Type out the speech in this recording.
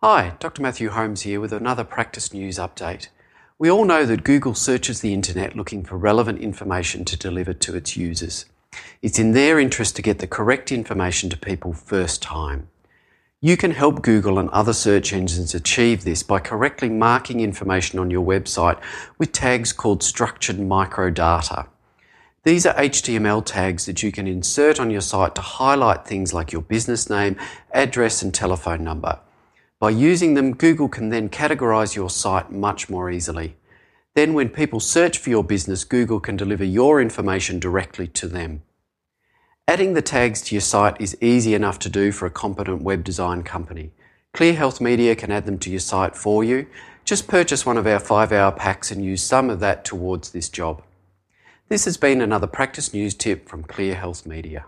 Hi, Dr. Matthew Holmes here with another practice news update. We all know that Google searches the internet looking for relevant information to deliver to its users. It's in their interest to get the correct information to people first time. You can help Google and other search engines achieve this by correctly marking information on your website with tags called structured microdata. These are HTML tags that you can insert on your site to highlight things like your business name, address, and telephone number. By using them, Google can then categorize your site much more easily. Then, when people search for your business, Google can deliver your information directly to them. Adding the tags to your site is easy enough to do for a competent web design company. Clear Health Media can add them to your site for you. Just purchase one of our five hour packs and use some of that towards this job. This has been another practice news tip from Clear Health Media.